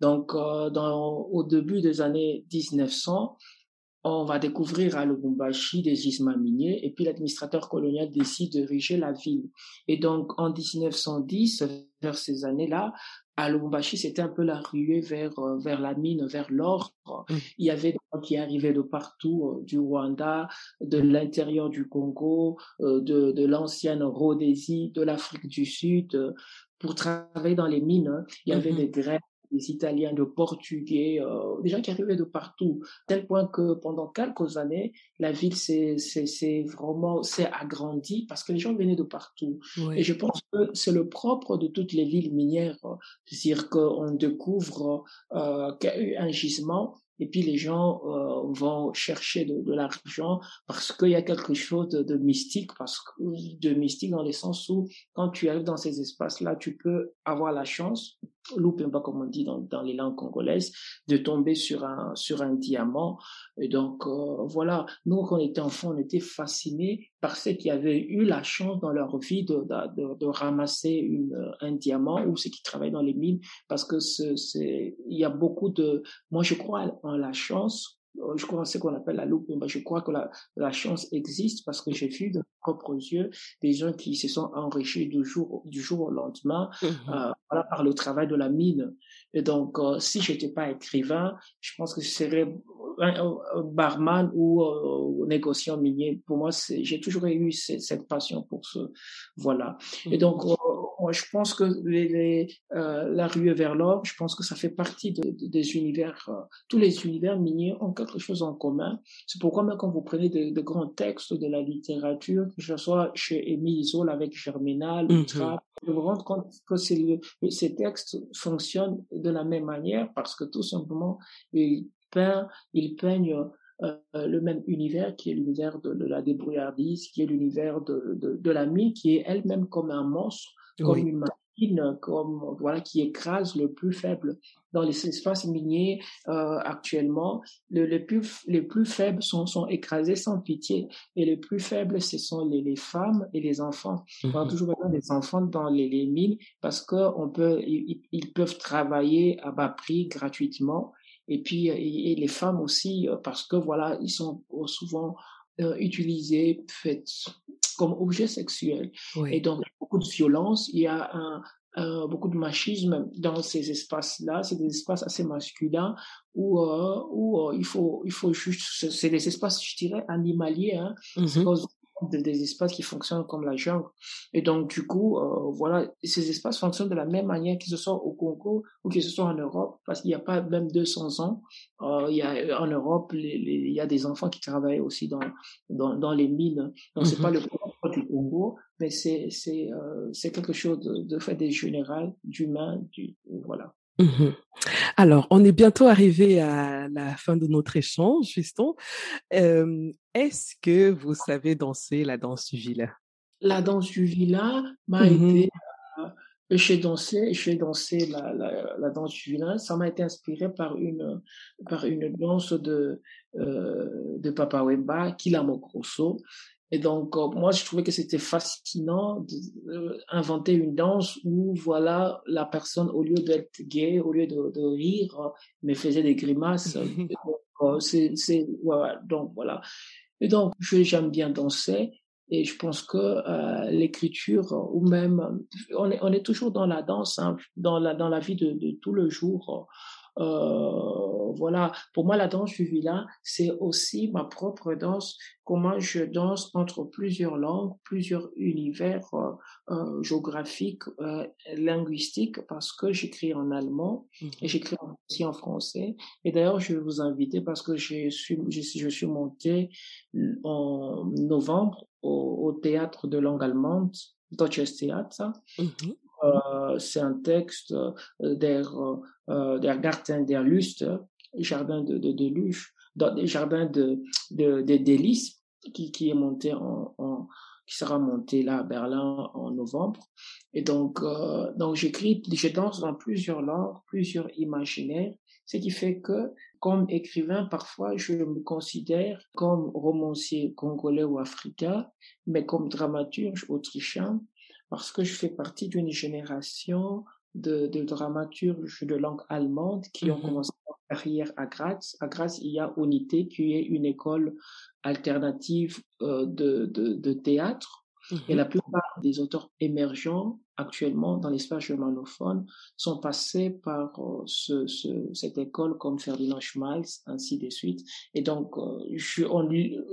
Donc, euh, dans, au début des années 1900, on va découvrir à Lubumbashi des gisements miniers et puis l'administrateur colonial décide de diriger la ville. Et donc, en 1910, vers ces années-là, à Lubumbashi, c'était un peu la ruée vers, euh, vers la mine, vers l'or. Mmh. Il y avait des gens qui arrivaient de partout, euh, du Rwanda, de l'intérieur du Congo, euh, de, de l'ancienne Rhodésie, de l'Afrique du Sud, pour travailler dans les mines. Hein. Il y avait mmh des grèves des Italiens, de Portugais, euh, des gens qui arrivaient de partout, tel point que pendant quelques années, la ville s'est vraiment s'est agrandie parce que les gens venaient de partout. Et je pense que c'est le propre de toutes les villes minières, c'est-à-dire qu'on découvre euh, un gisement et puis les gens euh, vont chercher de, l'argent parce qu'il y a quelque chose de, mystique, parce que de mystique dans le sens où quand tu arrives dans ces espaces-là, tu peux avoir la chance pas comme on dit dans, dans, les langues congolaises, de tomber sur un, sur un diamant. Et donc, euh, voilà, nous, quand on était enfants, on était fascinés par ceux qui avaient eu la chance dans leur vie de, de, de ramasser une, un diamant ou ceux qui travaillent dans les mines, parce que c'est, il y a beaucoup de, moi, je crois en la chance euh, je crois ce qu'on appelle la loupe, je crois que la, la chance existe parce que j'ai vu de mes propres yeux des gens qui se sont enrichis du jour, du jour au lendemain mmh euh, voilà, par le travail de la mine. Et donc, euh, si je n'étais pas écrivain, je pense que je serais un, barman ou euh, négociant minier. Pour moi, j'ai toujours eu cette, cette, passion pour ce, voilà. Et donc, mmh je pense que les, euh, la rue vers l'or, je pense que ça fait partie de, des univers. Euh, tous les univers miniers ont quelque chose en commun. C'est pourquoi même quand vous prenez de, grands textes de la littérature, que ce soit chez Émile Zola avec Germinal, mm -hmm. vous vous rendre compte que ces textes fonctionnent de la même manière parce que tout simplement, ils, peignent, ils peignent euh, le même univers qui est l'univers de, de, la débrouillardise, qui est l'univers de, de, de la mine, qui est elle-même comme un monstre comme une machine, comme voilà qui écrase le plus faible. Dans les espaces miniers euh, actuellement, le, les plus les plus faibles sont sont écrasés sans pitié et les plus faibles ce sont les, les femmes et les enfants. On a mmh toujours besoin des enfants dans les, les mines parce que on peut ils, ils, peuvent travailler à bas prix gratuitement et puis et, et les femmes aussi parce que voilà ils sont souvent euh, faites comme objet sexuel. Et donc, beaucoup de violence. Il y a un, euh, beaucoup de machisme dans ces espaces-là. C'est des espaces assez masculins où, euh, où euh, il faut, il faut juste, c'est des espaces, je dirais, animaliers, hein, mm-hmm des espaces qui fonctionnent comme la jungle. Et donc, du coup, euh, voilà, ces espaces fonctionnent de la même manière qu'ils se soit au Congo ou qu'ils se soit en Europe, parce qu'il n'y a pas même 200 ans. Euh, il y a, en Europe, il y a des enfants qui travaillent aussi dans, dans, dans les mines. Donc, c'est pas mhm. le problème du Congo, mais c'est, c'est, euh, c'est quelque chose de, de fait des général, d'humain, du, voilà. Mhm. Alors, on est bientôt arrivé à la fin de notre échange, Juston. Est-ce que vous savez danser la danse du villa? La danse du villa m'a mmh été... Euh, j'ai dansé, j'ai dansé la, la, la, danse du villa. Ça m'a été inspiré par une, par une danse de, euh, de Papa Wemba, Kilamo Grosso, et donc, euh, moi, je trouvais que c'était fascinant d'inventer une danse où, voilà, la personne, au lieu d'être gay, au lieu de, de rire, me faisait des grimaces. (laughs) donc, euh, c'est, c'est, voilà, donc, voilà. Et donc, j'aime bien danser. Et je pense que euh, l'écriture, ou même, on est, on est toujours dans la danse, hein, dans, la, dans la vie de, de tout le jour. Euh, voilà, pour moi, la danse du vilain, c'est aussi ma propre danse, comment je danse entre plusieurs langues, plusieurs univers euh, euh géographiques, euh, linguistiques, parce que j'écris en allemand et mmh j'écris aussi en français. Et d'ailleurs, je vais vous inviter parce que je suis, je, je suis monté en novembre au, au théâtre de langue allemande, Deutsches Theater. Euh, c'est un texte euh, der, euh, der Garten der Lust, jardin de, de, de Luche, jardin de, de, de délices, qui, qui est monté en, en, qui sera monté là à Berlin en novembre. Et donc, euh, donc j'écris, je danse dans plusieurs langues, plusieurs imaginaires, ce qui fait que, comme écrivain, parfois, je me considère comme romancier congolais ou africain, mais comme dramaturge autrichien, parce que je fais partie d'une génération de, de dramaturges de langue allemande qui ont mmh commencé leur carrière à Graz. À Graz, il y a Unité, qui est une école alternative euh, de, de, de, théâtre et la plupart des auteurs émergents actuellement dans l'espace germanophone sont passés par euh, ce, ce, cette école comme Ferdinand Schmalz, ainsi de suite. Et donc, euh, je, on,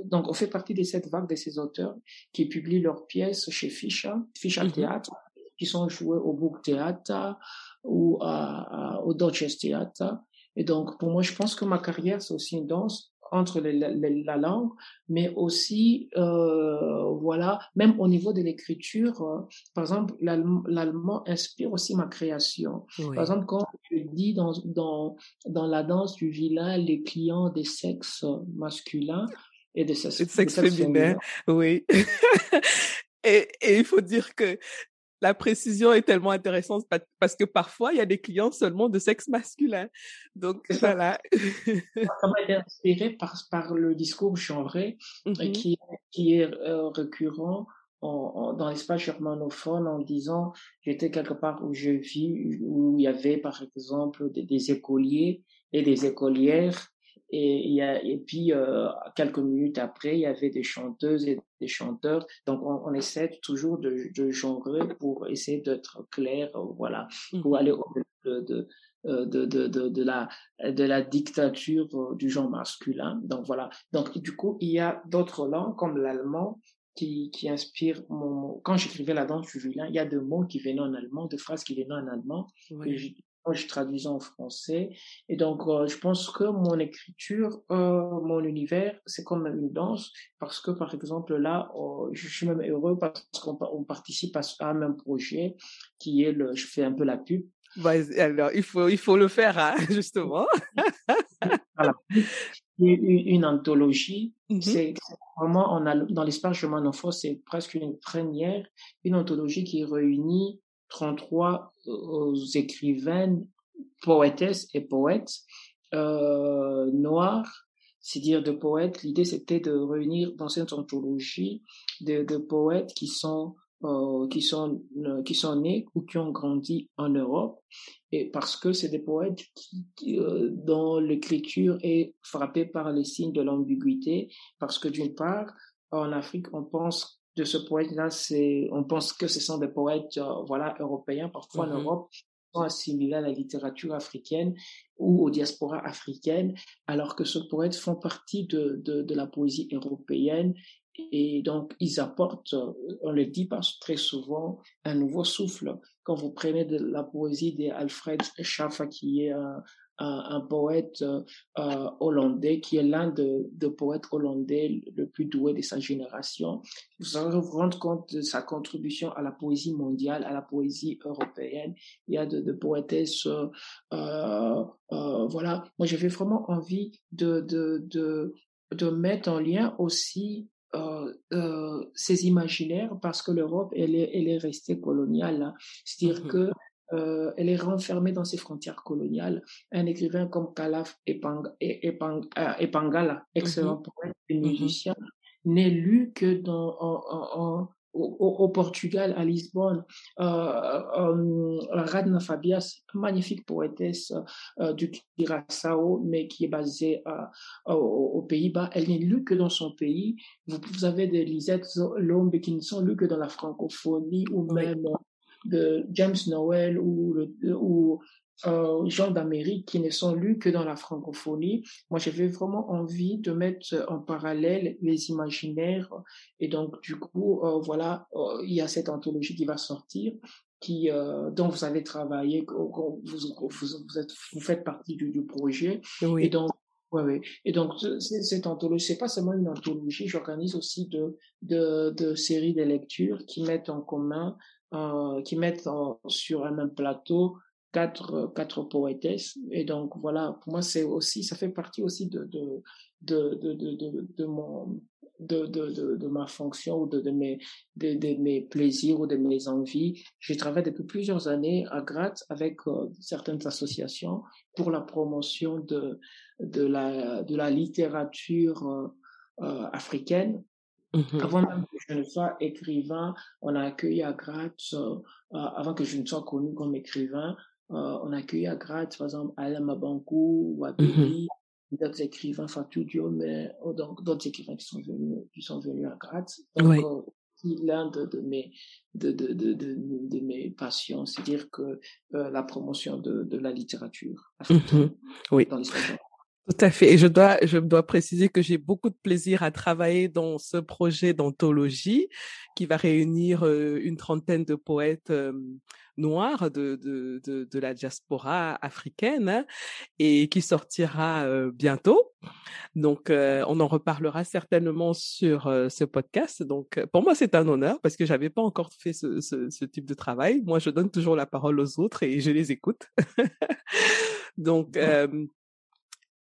donc, on fait partie de cette vague de ces auteurs qui publient leurs pièces chez Fischer, Fischer mm Théâtre, qui sont jouées au Book Theater ou à, à, au Deutsches Theater. Et donc, pour moi, je pense que ma carrière, c'est aussi une danse entre la langue, mais aussi, euh, voilà, même au niveau de l'écriture, euh, par exemple, l'allemand inspire aussi ma création. Par exemple, quand je dis dans, dans, dans la danse du vilain les clients des sexes masculins et des sexes, féminins, oui. (laughs) et, et il faut dire que la précision est tellement intéressante parce que parfois, il y a des clients seulement de sexe masculin. Donc, voilà. Ça m'a été inspiré par, par le discours genré euh, mm-hmm. qui, qui est euh, récurrent en, dans l'espace germanophone en disant j'étais quelque part où je vis, où il y avait par exemple des, des écoliers et des écolières et, et puis, euh, quelques minutes après, il y avait des chanteuses et des chanteurs. Donc, on, on essaie toujours de, de genrer pour essayer d'être clair, euh, voilà, pour mmh. aller au-delà de, euh, de, de, de, de, la, de la dictature du genre masculin. Donc, voilà. Donc, du coup, il y a d'autres langues comme l'allemand qui, qui inspire mon... Quand j'écrivais la danse du vilain, il y a deux mots qui venaient en allemand, deux phrases qui venaient en allemand. Oui je traduisais en français. Et donc, euh, je pense que mon écriture, euh, mon univers, c'est comme une danse parce que, par exemple, là, euh, je suis même heureux parce qu'on on participe à, un même projet qui est le, je fais un peu la pub. alors, il faut, il faut le faire, hein, (laughs) justement. voilà. Une, une anthologie, mm-hmm. c'est vraiment, on a, dans l'espace germanophone, c'est presque une première, une anthologie qui réunit 33 euh, écrivaines, poétesses et poètes euh, noirs, c'est-à-dire de poètes. L'idée, c'était de réunir dans cette anthologie de, de poètes qui sont euh, qui sont euh, qui sont nés ou qui ont grandi en Europe et parce que c'est des poètes qui, euh, dont l'écriture est frappée par les signes de l'ambiguïté parce que d'une part en Afrique on pense de ce poète-là, c'est, on pense que ce sont des poètes, euh, voilà, européens, parfois en mmh Europe, sont assimilés à la littérature africaine ou aux diasporas africaines, alors que ce poète font partie de, de, de la poésie européenne et donc, ils apportent, on le dit pas très souvent, un nouveau souffle. Quand vous prenez de la poésie d'Alfred Schaffer, qui est un, un, poète euh, hollandais, qui est l'un de, de poètes hollandais le plus doué de sa génération. Vous allez vous rendre compte de sa contribution à la poésie mondiale, à la poésie européenne. Il y a de, de poétesses, euh, euh, voilà. Moi, j'avais vraiment envie de, de, de, de mettre en lien aussi euh, euh, ces imaginaires parce que l'Europe elle est, elle est restée coloniale. Hein. C'est-à-dire mmh que euh, elle est renfermée dans ses frontières coloniales. Un écrivain comme Epang, Epang, euh, Epangala, excellent poète et mmh musicien, n'est lu que dans, en, en, au, au, Portugal, à Lisbonne, euh, euh, Radna Fabias, magnifique poétesse euh, du Curaçao, mais qui est basée aux Pays-Bas. Elle n'est lue que dans son pays. Vous, vous avez des Lisette Lombe qui ne sont lues que dans la francophonie ou même de James Noel ou, le, ou euh, gens d'Amérique qui ne sont lus que dans la francophonie. Moi, j'avais vraiment envie de mettre en parallèle les imaginaires. Et donc, du coup, euh, voilà, euh, il y a cette anthologie qui va sortir qui euh, dont vous avez travaillé, vous, vous, vous, êtes, vous faites partie du, du projet. Oui. Et donc, ouais, ouais. Et donc, cette anthologie, c'est pas seulement une anthologie, j'organise aussi de, de, de séries de lectures qui mettent en commun, euh, qui mettent sur un même plateau quatre, quatre poétesses. Et donc, voilà, pour moi, c'est aussi, ça fait partie aussi de, de, de, de, de, de mon, de, de, de, de, ma fonction ou de, de, mes, de, de, mes plaisirs ou de mes envies. Je travaille depuis plusieurs années à Graz avec euh, certaines associations pour la promotion de, de, la, de la littérature euh, euh africaine. Mmh avant même que je ne sois écrivain, on a accueilli à Graz, euh, avant que je ne sois connu comme écrivain, euh, on a accueilli à Graz, par exemple, Alain Mabankou, Wabeli, mm -hmm. d'autres écrivains, Fatou mais oh, donc d'autres écrivains qui sont venus, qui sont venus à Graz. Donc, oui. euh, l'un de, de, mes de, de, de, de, mes passions, c'est dire que euh, la promotion de, de la littérature africaine mm -hmm. oui. dans l'histoire tout à fait. Et je dois, je dois préciser que j'ai beaucoup de plaisir à travailler dans ce projet d'anthologie qui va réunir euh, une trentaine de poètes euh, noirs de, de, de, de, la diaspora africaine et qui sortira euh, bientôt. Donc, on en reparlera certainement sur ce podcast. Donc, pour moi, c'est un honneur parce que j'avais pas encore fait ce, ce, ce type de travail. Moi, je donne toujours la parole aux autres et je les écoute. (laughs) Donc,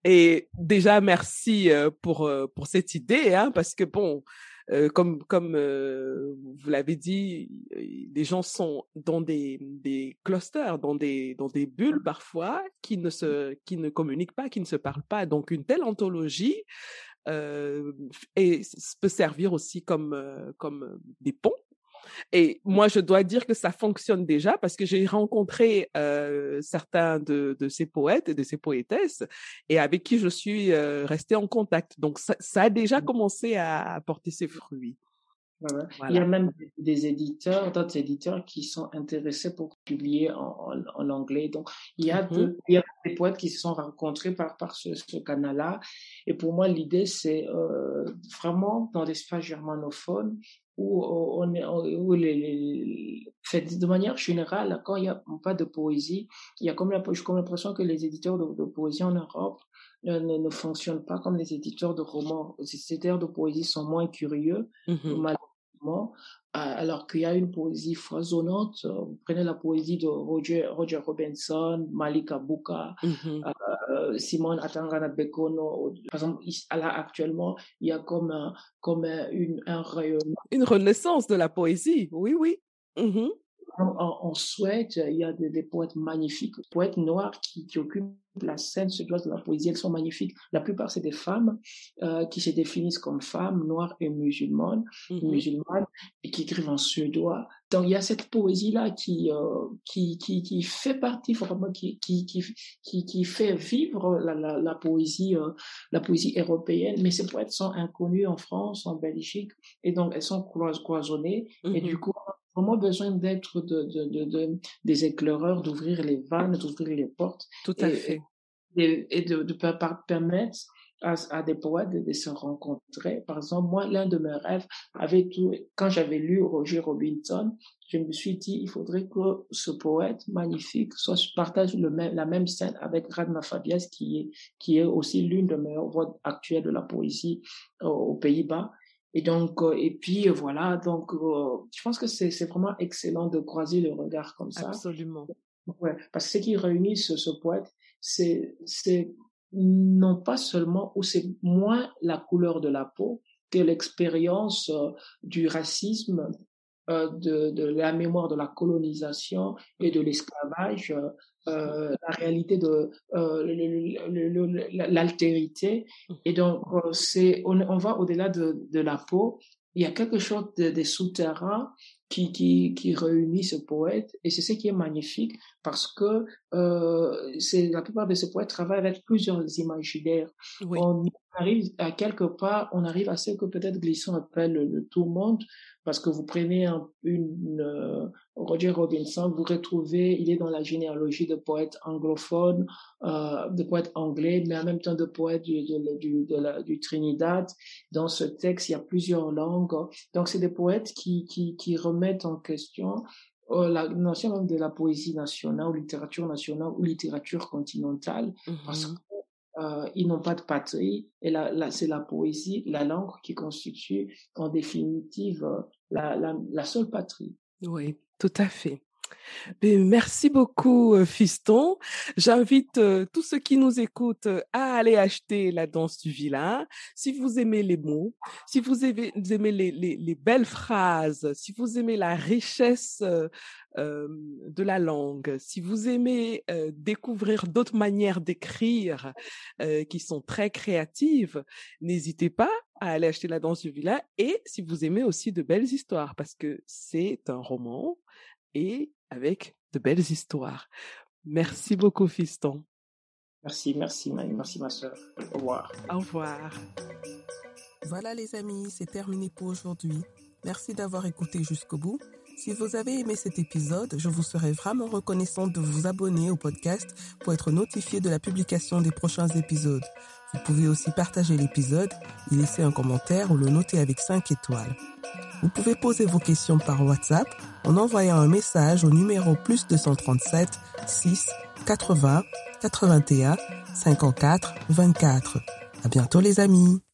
et déjà, merci pour pour cette idée, hein, parce que bon, euh, comme comme euh, vous l'avez dit, les gens sont dans des des clusters, dans des dans des bulles parfois qui ne se qui ne communiquent pas, qui ne se parlent pas. Donc une telle anthologie euh, et peut servir aussi comme comme des ponts et moi, je dois dire que ça fonctionne déjà parce que j'ai rencontré euh, certains de, de, ces poètes et de ces poétesses et avec qui je suis euh, restée en contact. Donc, ça, ça, a déjà mmh. commencé à, porter ses fruits. Voilà. Il y a même des éditeurs, d'autres éditeurs qui sont intéressés pour publier en, en, en anglais. Donc, il y, a mmh. de, il y a des poètes qui se sont rencontrés par, par ce, ce canal-là. Et pour moi, l'idée, c'est euh, vraiment dans l'espace germanophone où on est, où les, les, de manière générale, quand il n'y a pas de poésie, il y a comme l'impression que les éditeurs de, de poésie en Europe ne, ne, fonctionnent pas comme les éditeurs de romans. Les éditeurs de poésie sont moins curieux, mmh malheureusement, alors qu'il y a une poésie foisonnante. Vous prenez la poésie de Roger, Roger Robinson, Malika Buka, mmh euh, Simone Atangana Bekono. Par exemple, là, actuellement, il y a comme, un, comme une, un rayonnement. Une renaissance de la poésie, oui, oui. Mmh en, Suède, il y a des, poètes magnifiques, poètes noirs qui, qui occupent la scène suédoise de la poésie. Elles sont magnifiques. La plupart, c'est des femmes euh, qui se définissent comme femmes noires et musulmanes, mm-hmm. musulmanes et qui écrivent en suédois. Donc, il y a cette poésie-là qui, euh, qui, qui, qui, fait partie, vraiment, qui, qui, qui, qui, fait vivre la, la, la poésie, euh, la poésie européenne. Mais ces poètes sont inconnus en France, en Belgique, et donc elles sont cloisonnées. Et du coup, vraiment besoin d'être de, de, de, des éclaireurs, d'ouvrir les vannes, d'ouvrir les portes. Tout à fait. Et, et de, de, permettre à, à, des poètes de, se rencontrer. Par exemple, moi, l'un de mes rêves avait tout, quand j'avais lu Roger Robinson, je me suis dit, il faudrait que ce poète magnifique soit partage le même, la même scène avec Radma Fabias, qui est, qui est aussi l'une des meilleures voix actuelles de la poésie euh, aux Pays-Bas. Et donc, euh, et puis euh, voilà, donc euh, je pense que c'est c'est vraiment excellent de croiser le regard comme ça. Absolument. Ouais, parce que ce qui réunit ce, ce poète, c'est c'est non pas seulement ou c'est moins la couleur de la peau que l'expérience du racisme, euh, de, de la mémoire de la colonisation et de l'esclavage, euh, la réalité de euh, l'altérité. Mmh. Et donc, euh, c'est, on, on va au-delà de, de la peau. Il y a quelque chose de, de souterrain qui, qui, qui réunit ce poète et c'est ce qui est magnifique parce que euh, c'est la plupart de ces poètes travaillent avec plusieurs imaginaires. On arrive à quelque part, on arrive à ce que peut-être Glisson appelle le, tout monde parce que vous prenez un, une, euh, Roger Robinson, vous retrouvez, il est dans la généalogie de poètes anglophones, euh, de poètes anglais, mais en même temps de poètes du, de, du, du Trinidad. Dans ce texte, il y a plusieurs langues. Donc, c'est des poètes qui, qui, qui remettent en question euh, la notion de la poésie nationale, ou littérature nationale, ou littérature continentale, mm-hmm. Euh, ils n'ont pas de patrie et là, c'est la poésie, la langue qui constitue en définitive la, la, la seule patrie. Oui, tout à fait. Merci beaucoup, euh, Fiston. J'invite euh, tous ceux qui nous écoutent euh, à aller acheter La danse du vilain. Si vous aimez les mots, si vous aimez, les, les, les, belles phrases, si vous aimez la richesse de la langue, si vous aimez découvrir d'autres manières d'écrire qui sont très créatives, n'hésitez pas à aller acheter La danse du vilain. Et si vous aimez aussi de belles histoires, parce que c'est un roman et avec de belles histoires. Merci beaucoup, Fiston. Merci, merci, merci ma soeur. Au revoir. Au revoir. Voilà les amis, c'est terminé pour aujourd'hui. Merci d'avoir écouté jusqu'au bout. Si vous avez aimé cet épisode, je vous serais vraiment reconnaissante de vous abonner au podcast pour être notifié de la publication des prochains épisodes. Vous pouvez aussi partager l'épisode, y laisser un commentaire ou le noter avec 5 étoiles. Vous pouvez poser vos questions par WhatsApp en envoyant un message au numéro plus 237 6 80 81 54 24. À bientôt les amis.